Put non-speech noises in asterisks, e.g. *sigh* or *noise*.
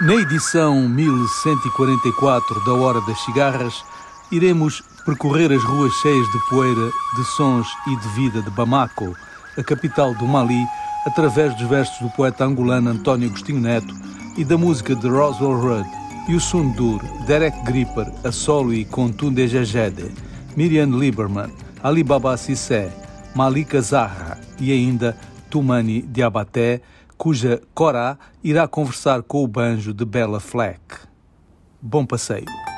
Na edição 1144 da Hora das Cigarras, iremos percorrer as ruas cheias de poeira, de sons e de vida de Bamako, a capital do Mali, através dos versos do poeta angolano António Agostinho Neto e da música de Roswell Rudd, e o Sundur, Derek Gripper, a solo e com Tunde Jajede, Miriam Lieberman, Alibaba Sissé, Malika Zahra e ainda Tumani Diabaté, cuja Cora irá conversar com o banjo de Bella Fleck. Bom passeio! *laughs*